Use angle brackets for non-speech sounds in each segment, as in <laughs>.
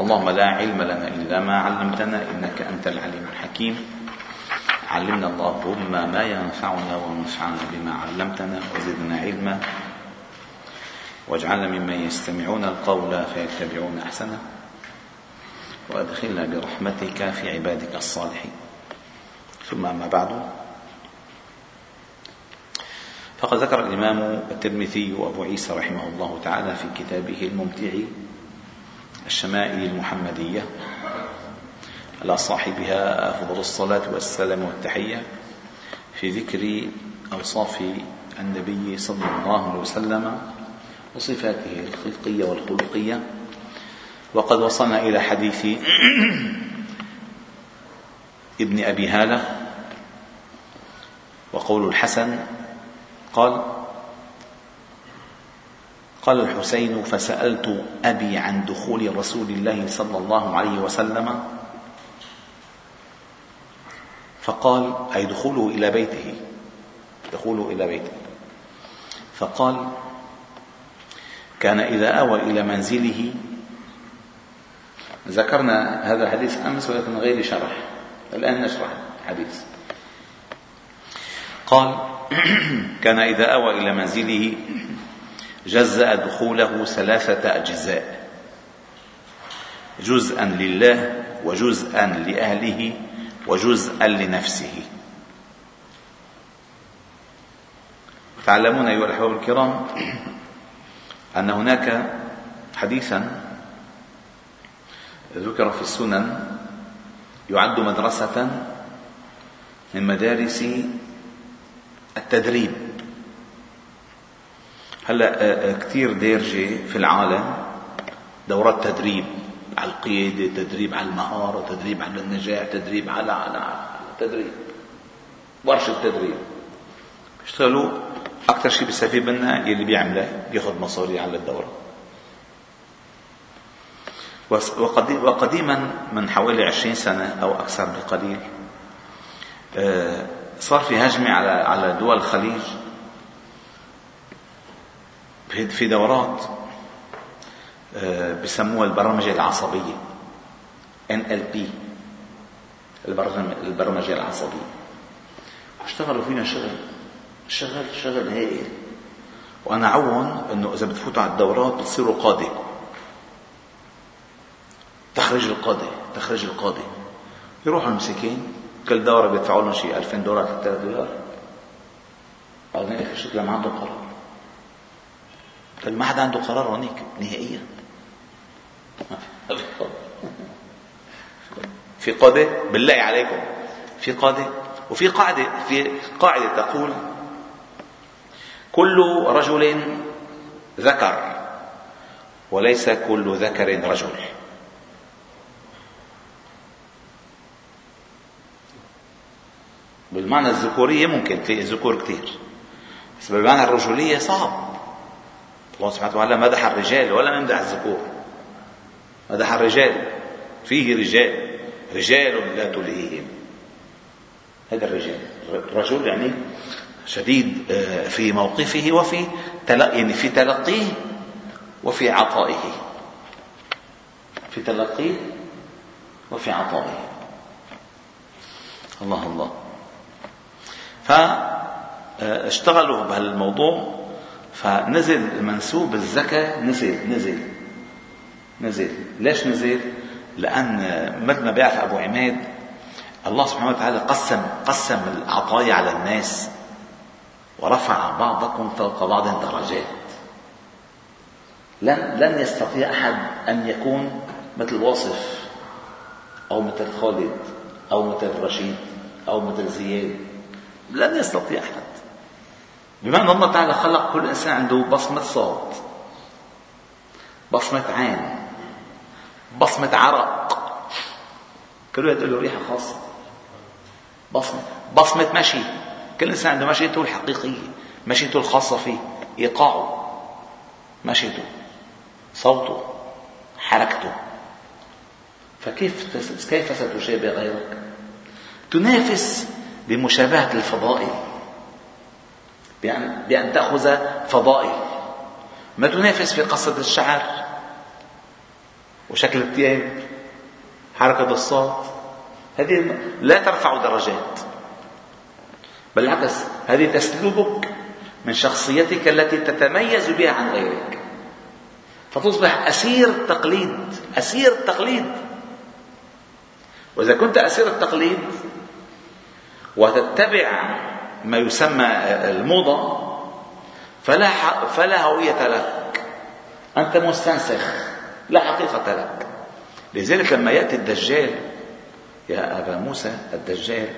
اللهم لا علم لنا إلا ما علمتنا إنك أنت العليم الحكيم. علمنا اللهم ما ينفعنا وانفعنا بما علمتنا وزدنا علما. واجعلنا ممن يستمعون القول فيتبعون أحسنه. وأدخلنا برحمتك في عبادك الصالحين. ثم أما بعد. فقد ذكر الإمام الترمذي وأبو عيسى رحمه الله تعالى في كتابه الممتع الشمائل المحمدية على صاحبها أفضل الصلاة والسلام والتحية في ذكر أوصاف النبي صلى الله عليه وسلم وصفاته الخلقية والخلقية. وقد وصلنا إلى حديث <clears throat> ابن أبي هالة وقول الحسن قال قال الحسين فسألت أبي عن دخول رسول الله صلى الله عليه وسلم. فقال أي دخوله إلى بيته. دخوله إلى بيته. فقال كان إذا آوى إلى منزله. ذكرنا هذا الحديث أمس ولكن غير شرح. الآن نشرح الحديث. قال <clears throat> كان إذا آوى إلى منزله. جزأ دخوله ثلاثة أجزاء. جزءا لله وجزءا لأهله وجزءا لنفسه. تعلمون أيها الأحباب الكرام أن هناك حديثا ذكر في السنن يعد مدرسة من مدارس التدريب. هلا كثير دارجة في العالم دورات تدريب على القيادة تدريب على المهارة تدريب على النجاح تدريب على على, على تدريب. ورشة تدريب. بيشتغلوا أكثر شيء بيستفيد منها يلي بيعمله بياخذ مصاري على الدورة. وقديما من حوالي عشرين سنة أو أكثر بقليل آه، صار في هجمة على على دول الخليج في دورات آه، بسموها البرمجة العصبية NLP البرمجة العصبية. أشتغلوا فينا شغل شغل شغل هائل. وأنا عون إنه إذا بتفوتوا على الدورات بتصيروا قاده تخرج القاده تخرج القاده يروحوا المسكين كل دورة بيدفعوا لهم شيء 2000 دولار 3000 دولار. بعدين اخر شيء ما عنده قرار ما حدا عنده قرار هونيك نهائيا. <laughs> في قاده بالله عليكم. في قاده وفي قاعدة في قاعدة تقول كل رجل ذكر وليس كل ذكر رجل. بالمعنى الذكورية ممكن تلاقي ذكور كثير بس بالمعنى الرجولية صعب. الله سبحانه وتعالى مدح الرجال ولا مدح الذكور. مدح الرجال. فيه رجال. رجال لا تلهيهم. هذا الرجال. الرجل يعني شديد آه، في موقفه وفي يعني في تلقيه وفي عطائه. في تلقيه وفي عطائه. الله الله. فاشتغلوا بهالموضوع فنزل منسوب الزكاة نزل نزل نزل. ليش نزل؟ لأن مثل ما بيعرف أبو عماد الله سبحانه وتعالى قسم قسم العطايا على الناس ورفع بعضكم فوق بعض درجات. لن لن يستطيع أحد أن يكون مثل واصف أو مثل خالد أو مثل رشيد أو مثل زياد. لن يستطيع أحد. بما ان الله تعالى خلق كل إنسان عنده بصمة صوت بصمة عين بصمة عرق. كل واحد له ريحة خاصة. بصمة بصمة مشي. كل إنسان عنده مشيته الحقيقية مشيته الخاصة فيه إيقاعه مشيته صوته حركته. فكيف كيف ستشابه غيرك؟ تنافس بمشابهة الفضائل. بأن, بأن تأخذ فضائل. ما تنافس في قصة الشعر. وشكل الثياب حركة الصوت. هذه لا ترفع درجات. بالعكس هذه تسلبك من شخصيتك التي تتميز بها عن غيرك. فتصبح أسير التقليد أسير التقليد. وإذا كنت أسير التقليد وتتبع ما يسمى الموضة فلا فلا هوية لك. أنت مستنسخ لا حقيقة لك. لذلك لما يأتي الدجال يا أبا موسى الدجال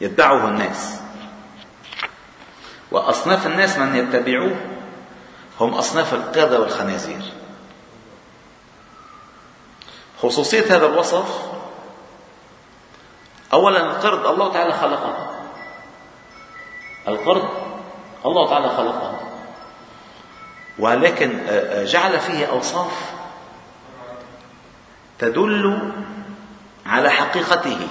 يتبعه الناس. وأصناف الناس من يتبعوه هم أصناف القردة والخنازير. خصوصية هذا الوصف أولا القرد الله تعالى خلقه. القرد الله تعالى خلقه. ولكن آه، آه، جعل فيه أوصاف تدل على حقيقته.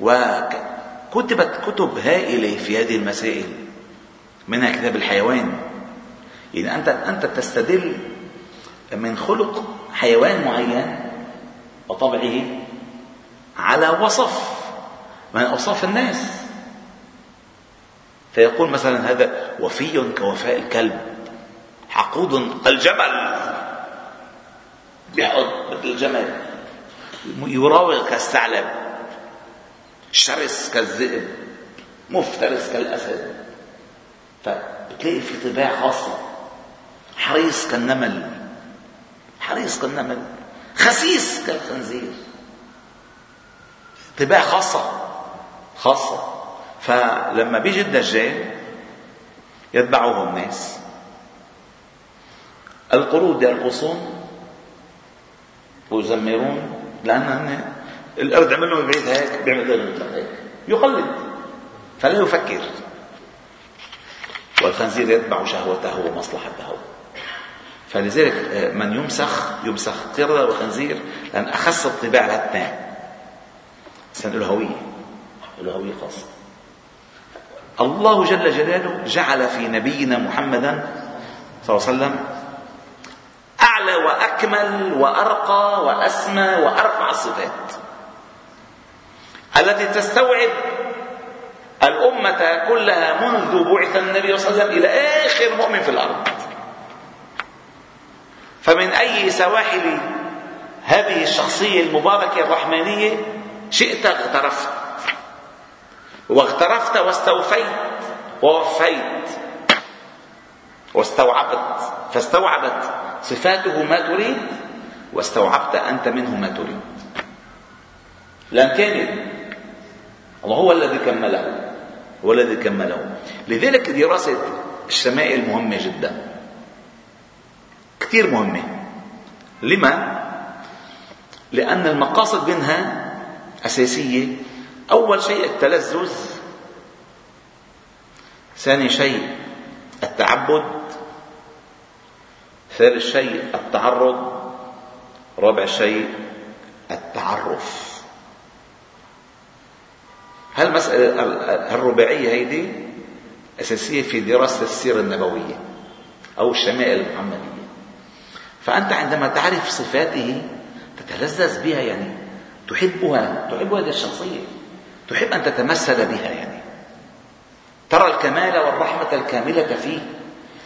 وكتبت كتب هائلة في هذه المسائل منها كتاب الحيوان. يعني أنت أنت تستدل من خلق حيوان معين وطبعه على وصف. من أوصاف الناس. فيقول مثلا هذا وفي كوفاء الكلب حقود الجمل بيحط مثل الجمل يراوغ كالثعلب شرس كالذئب مفترس كالأسد. فبتلاقي في طباع خاصة حريص كالنمل. حريص كالنمل. خسيس كالخنزير. طباع خاصة خاصة. فلما بيجي الدجال يتبعه الناس القرود يرقصون ويزمرون لأن الأرض عمل له بعيد هيك بيعمل هيك. يقلد فلا يفكر. والخنزير يتبع شهوته ومصلحته. فلذلك آه، من يمسخ يمسخ قردة وخنزير لأن أخص الطباع الاثنين سنة له هوية له هوية خاصة الله جل جلاله جعل في نبينا محمدا صلى الله عليه وسلم أعلى وأكمل وأرقى وأسمى وأرفع الصفات التي تستوعب الأمة كلها منذ بعث النبي صلى الله عليه وسلم إلى آخر مؤمن في الأرض. فمن أي سواحل هذه الشخصية المباركة الرحمانية شئت اغترفت. واغترفت واستوفيت. ووفيت. واستوعبت. فاستوعبت صفاته ما تريد واستوعبت أنت منه ما تريد. لم كامل الله هو الذي كمله هو الذي كمله. لذلك دراسة الشمائل مهمة جدا. كثير مهمة. لما؟ لأن المقاصد منها أساسية. أول شيء التلذذ. ثاني شيء التعبد. ثالث شيء التعرض. رابع شيء التعرف. هالمسألة الرباعية هيدي أساسية في دراسة السيرة النبوية أو الشمائل المحمدية فأنت عندما تعرف صفاته تتلذذ بها يعني تحبها تحب هذه الشخصية. تحب أن تتمثل بها يعني. ترى الكمال والرحمة الكاملة فيه.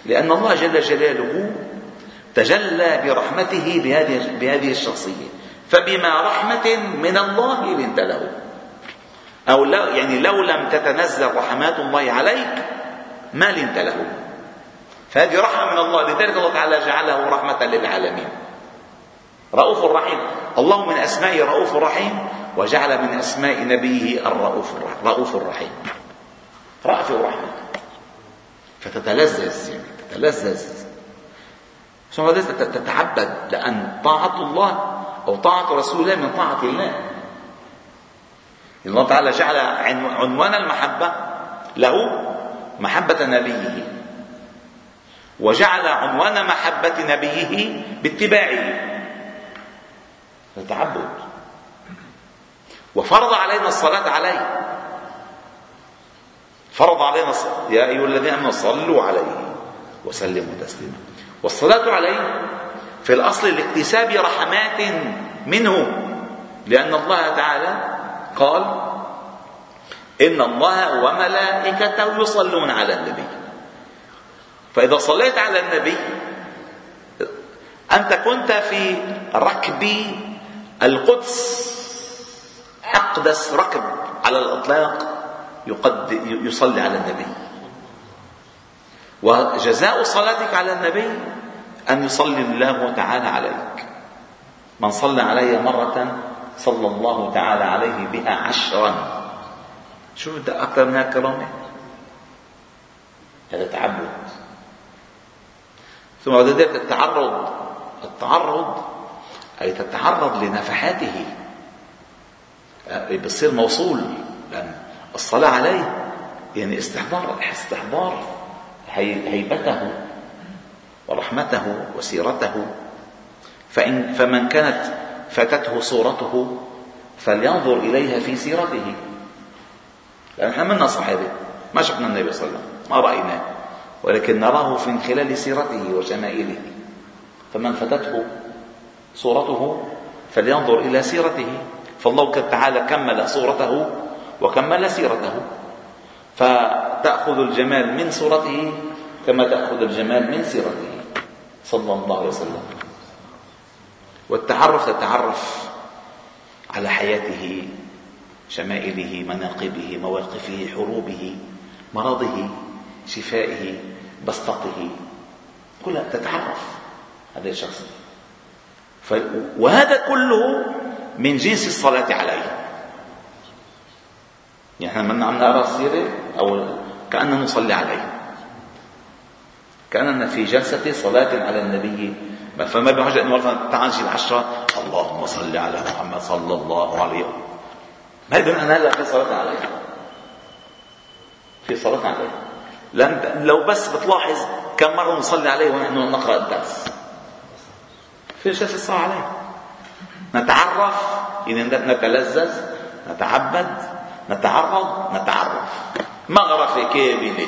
لأن الله جل جلاله تجلى برحمته بهذه بهذه الشخصية. فبما رحمة من الله لنت له. أو لو يعني لو لم تتنزل رحمات الله عليك ما لنت له. فهذه رحمة من الله. لذلك الله تعالى جعله رحمة للعالمين. رؤوف رحيم الله من أسمائه رؤوف رحيم وجعل من أسماء نبيه الرؤوف رؤوف رحيم رأفة ورحمة فتتلذذ يعني تتلذذ. ثم تتعبد لأن طاعة الله أو طاعة رسول الله من طاعة الله. الله تعالى جعل عنوان المحبة له محبة نبيه. وجعل عنوان محبة نبيه باتباعه. التعبد وفرض علينا الصلاة عليه. فرض علينا الصلاة يا أيها الذين آمنوا صلوا عليه وسلموا تسليما. والصلاة عليه في الأصل لاكتساب رحمات منه لأن الله تعالى قال إن الله وملائكته يصلون على النبي. فإذا صليت على النبي أنت كنت في ركب القدس أقدس ركب على الإطلاق يقد يصلي على النبي. وجزاء صلاتك على النبي أن يصلي الله تعالى عليك. من صلى علي مرة صلى الله تعالى عليه بها عشرا. شو بدك أكثر من هالكرامة هذا تعبد. ثم بعد ذلك التعرض. التعرض أي تتعرض لنفحاته. بصير موصول لأن الصلاة عليه يعني استحضار استحضار هيبته ورحمته وسيرته. فإن فمن كانت فاتته صورته فلينظر إليها في سيرته. لأن إحنا منا صحابة ما شفنا النبي صلى الله عليه وسلم ما رأيناه ولكن نراه من خلال سيرته وشمائله فمن فاتته صورته فلينظر إلى سيرته. فالله تعالى كمل صورته وكمل سيرته. فتأخذ الجمال من صورته كما تأخذ الجمال من سيرته. صلى الله عليه وسلم. والتعرف تتعرف على حياته شمائله مناقبه مواقفه حروبه مرضه شفائه بسطته. كلها تتعرف. هذا الشخص ف... وهذا كله من جنس الصلاة عليه. يعني إحنا عم نقرا السيرة أو كأننا نصلي عليه. كأننا في جلسة صلاة على النبي. فما بحاجة أن مرة تعال نجيب عشرة. اللهم صل على محمد صلى الله عليه ما يدل أن هلا في صلاة عليه؟ في صلاة عليه. لو بس بتلاحظ كم مرة نصلي عليه ونحن نقرأ الدرس. في جلسة الصلاة عليه. نتعرف يعني نتلذذ نتعبد نتعرض نتعرف. مغرفة كاملة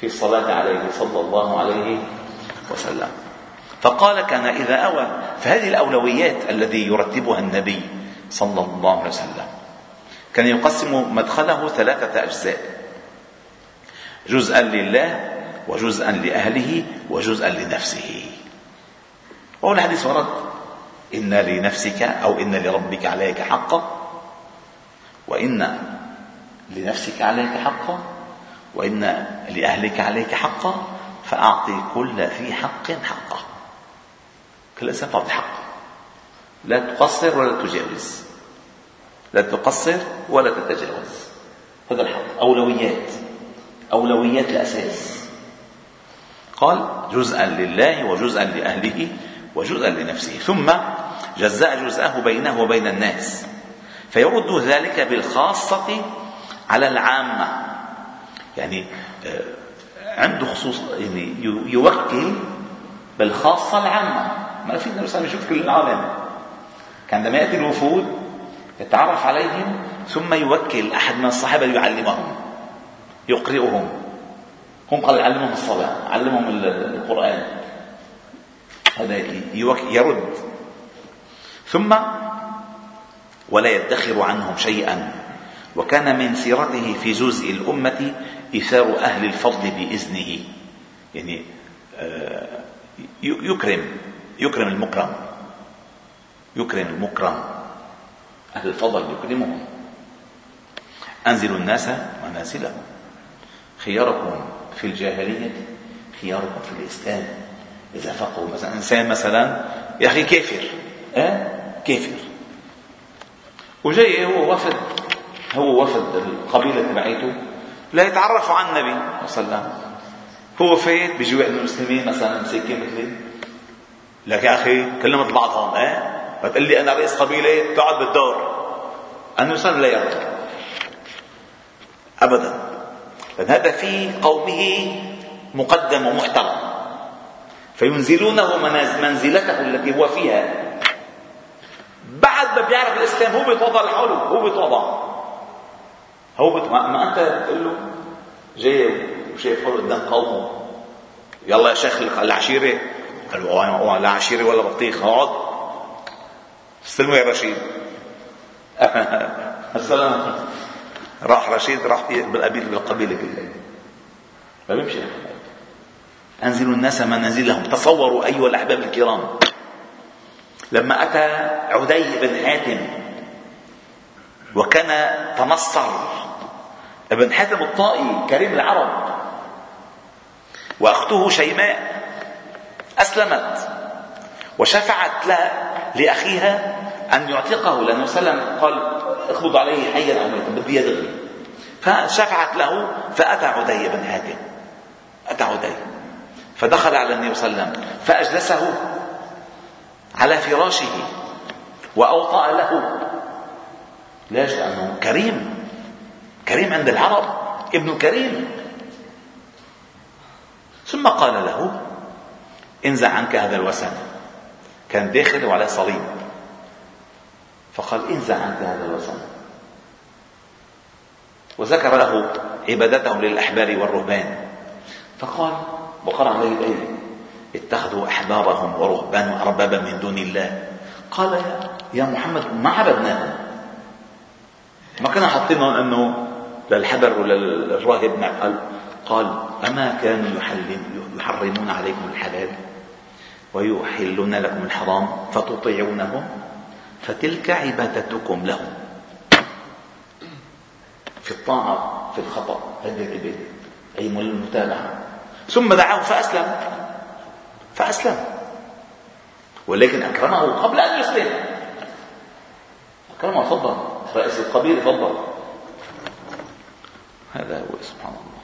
في الصلاة عليه صلى الله عليه وسلم. فقال كان إذا أوى فهذه الأولويات الذي يرتبها النبي صلى الله عليه وسلم. كان يقسم مدخله ثلاثة أجزاء. جزءا لله وجزءا لأهله وجزءا لنفسه. وهو الحديث ورد. إن لنفسك أو إن لربك عليك حقا وإن لنفسك عليك حقا وإن لأهلك عليك حقا فأعطي كل ذي حق حقه. كل إنسان تعطي حقه. لا تقصر ولا تجاوز. لا تقصر ولا تتجاوز. هذا الحق. أولويات. أولويات الأساس. قال جزءا لله وجزءا لأهله. وجزءا لنفسه. ثم جزاء جزءه بينه وبين الناس. فيرد ذلك بالخاصة على العامة. يعني آه، عنده خصوص يعني يوكل بالخاصة العامة. ما في النبي صلى يشوف كل العالم. كان عندما يأتي الوفود يتعرف عليهم ثم يوكل أحد من الصحابة ليعلمهم يقرئهم. هم قال يعلمهم الصلاة علمهم القرآن. هذا يرد. ثم ولا يدخر عنهم شيئا. وكان من سيرته في جزء الأمة إيثار أهل الفضل بإذنه. يعني آه، يكرم يكرم المكرم. يكرم المكرم. أهل الفضل يكرمهم. أنزلوا الناس منازلهم. خياركم في الجاهلية خياركم في الإسلام. إذا فقهوا مثلا. إنسان مثلا يا أخي كافر. أه؟ كافر. وجاي هو وفد هو وفد القبيلة تبعيته لا يتعرفوا على النبي صلى الله عليه وسلم. هو فايت بيجي واحد من المسلمين مثلا مساكين مثلي. لك يا أخي كلمة بعضهم آه بتقول لي أنا رئيس قبيلة تقعد بالدار النبي صلى لا يرضى ابدا. لأن هذا في قومه مقدم ومحترم. فينزلونه منزلته التي هو فيها. بعد ما بيعرف الإسلام هو بيتوضأ لحاله هو بيتوضأ. هو بت... ما أنت بتقول له جاي وشايف حاله قدام قومه. يلا يا شيخ العشيرة. قال له لا عشيرة ولا بطيخ أقعد. استلموا يا رشيد. <laughs> السلام. راح رشيد راح بالقبيلة كلها. ما بيمشي. أنزلوا الناس منازلهم. تصوروا أيها الأحباب الكرام. لما أتى عدي بن حاتم وكان تنصر ابن حاتم الطائي كريم العرب وأخته شيماء أسلمت وشفعت لا لأخيها أن يعتقه لأنه سلم قال اخبض عليه حيا أو ميتا بدي يدغي فشفعت له فأتى عدي بن حاتم. أتى عدي. فدخل على النبي صلى الله عليه وسلم فأجلسه على فراشه وأوطأ له. ليش لأنه كريم كريم عند العرب ابن كريم. ثم قال له انزع عنك هذا الوسن كان داخل وعليه صليب. فقال انزع عنك هذا الوسن وذكر له عبادتهم للأحبار والرهبان. فقال وقرأ عليه الآية. اتخذوا أحبارهم ورهبانهم أربابا من دون الله. قال يا, محمد ما عبدناهم ما كنا حاطينهم أنه للحبر وللراهب قال قال أما كانوا يحرمون عليكم الحلال ويحلون لكم الحرام فتطيعونهم فتلك عبادتكم لهم. في الطاعة في الخطأ هذه العبادة. أي المتابعة. ثم دعاه فأسلم. فأسلم. ولكن أكرمه قبل أن يسلم. أكرمه تفضل. رئيس القبيلة تفضل. هذا هو سبحان الله.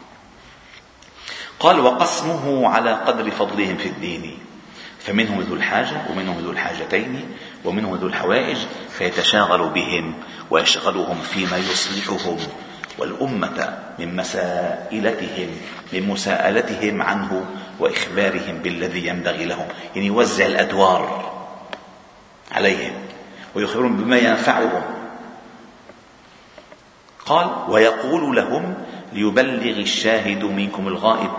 قال وقسمه على قدر فضلهم في الدين. فمنهم ذو الحاجة ومنهم ذو الحاجتين ومنهم ذو الحوائج فيتشاغل بهم ويشغلهم فيما يصلحهم. والأمة من مسائلتهم من مساءلتهم عنه وإخبارهم بالذي ينبغي لهم. يعني يوزع الأدوار عليهم ويخبرهم بما ينفعهم. قال ويقول لهم ليبلغ الشاهد منكم الغائب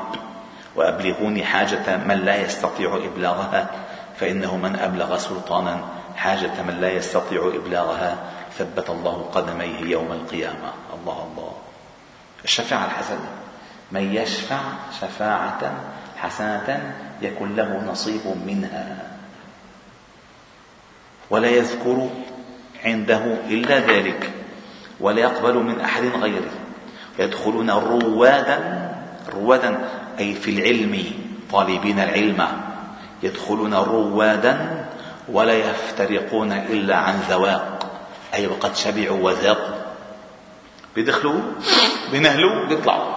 وأبلغوني حاجة من لا يستطيع إبلاغها فإنه من أبلغ سلطانا حاجة من لا يستطيع إبلاغها ثبت الله قدميه يوم القيامة. الله الله. الشفاعة الحسنة. من يشفع شفاعة حسنة يكن له نصيب منها. ولا يذكر عنده إلا ذلك. ولا يقبل من أحد غيره. يدخلون روادا روادا أي في العلم طالبين العلم. يدخلون روادا ولا يفترقون إلا عن ذواق. أي وقد شبعوا وذاقوا. بيدخلوا بينهلوا بيطلعوا.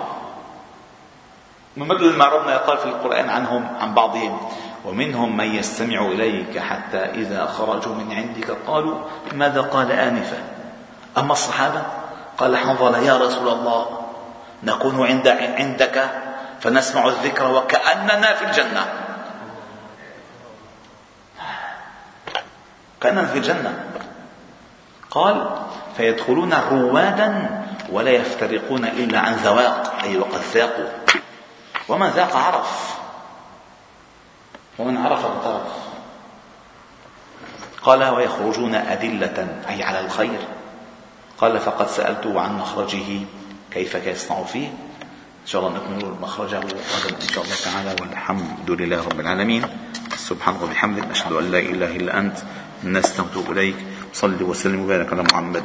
مثل ما ربنا قال في القرآن عنهم عن بعضهم. ومنهم من يستمع إليك حتى إذا خرجوا من عندك قالوا ماذا قال آنفا؟ أما الصحابة؟ قال حنظلة يا رسول الله نكون عند عندك فنسمع الذكر وكأننا في الجنة. كأننا في الجنة. قال فيدخلون روادا ولا يفترقون إلا عن ذواق أي وقد ذاقوا. ومن ذاق عرف. ومن عرف اغترف قال ويخرجون أدلة أي على الخير. قال فقد سألته عن مخرجه كيف يصنع فيه؟ إن شاء الله نكمل مخرجه غدا إن شاء الله تعالى والحمد لله رب العالمين. سبحانك وبحمدك أشهد أن لا إله إلا أنت نستغفرك إليك. صل وسلم وبارك على محمد.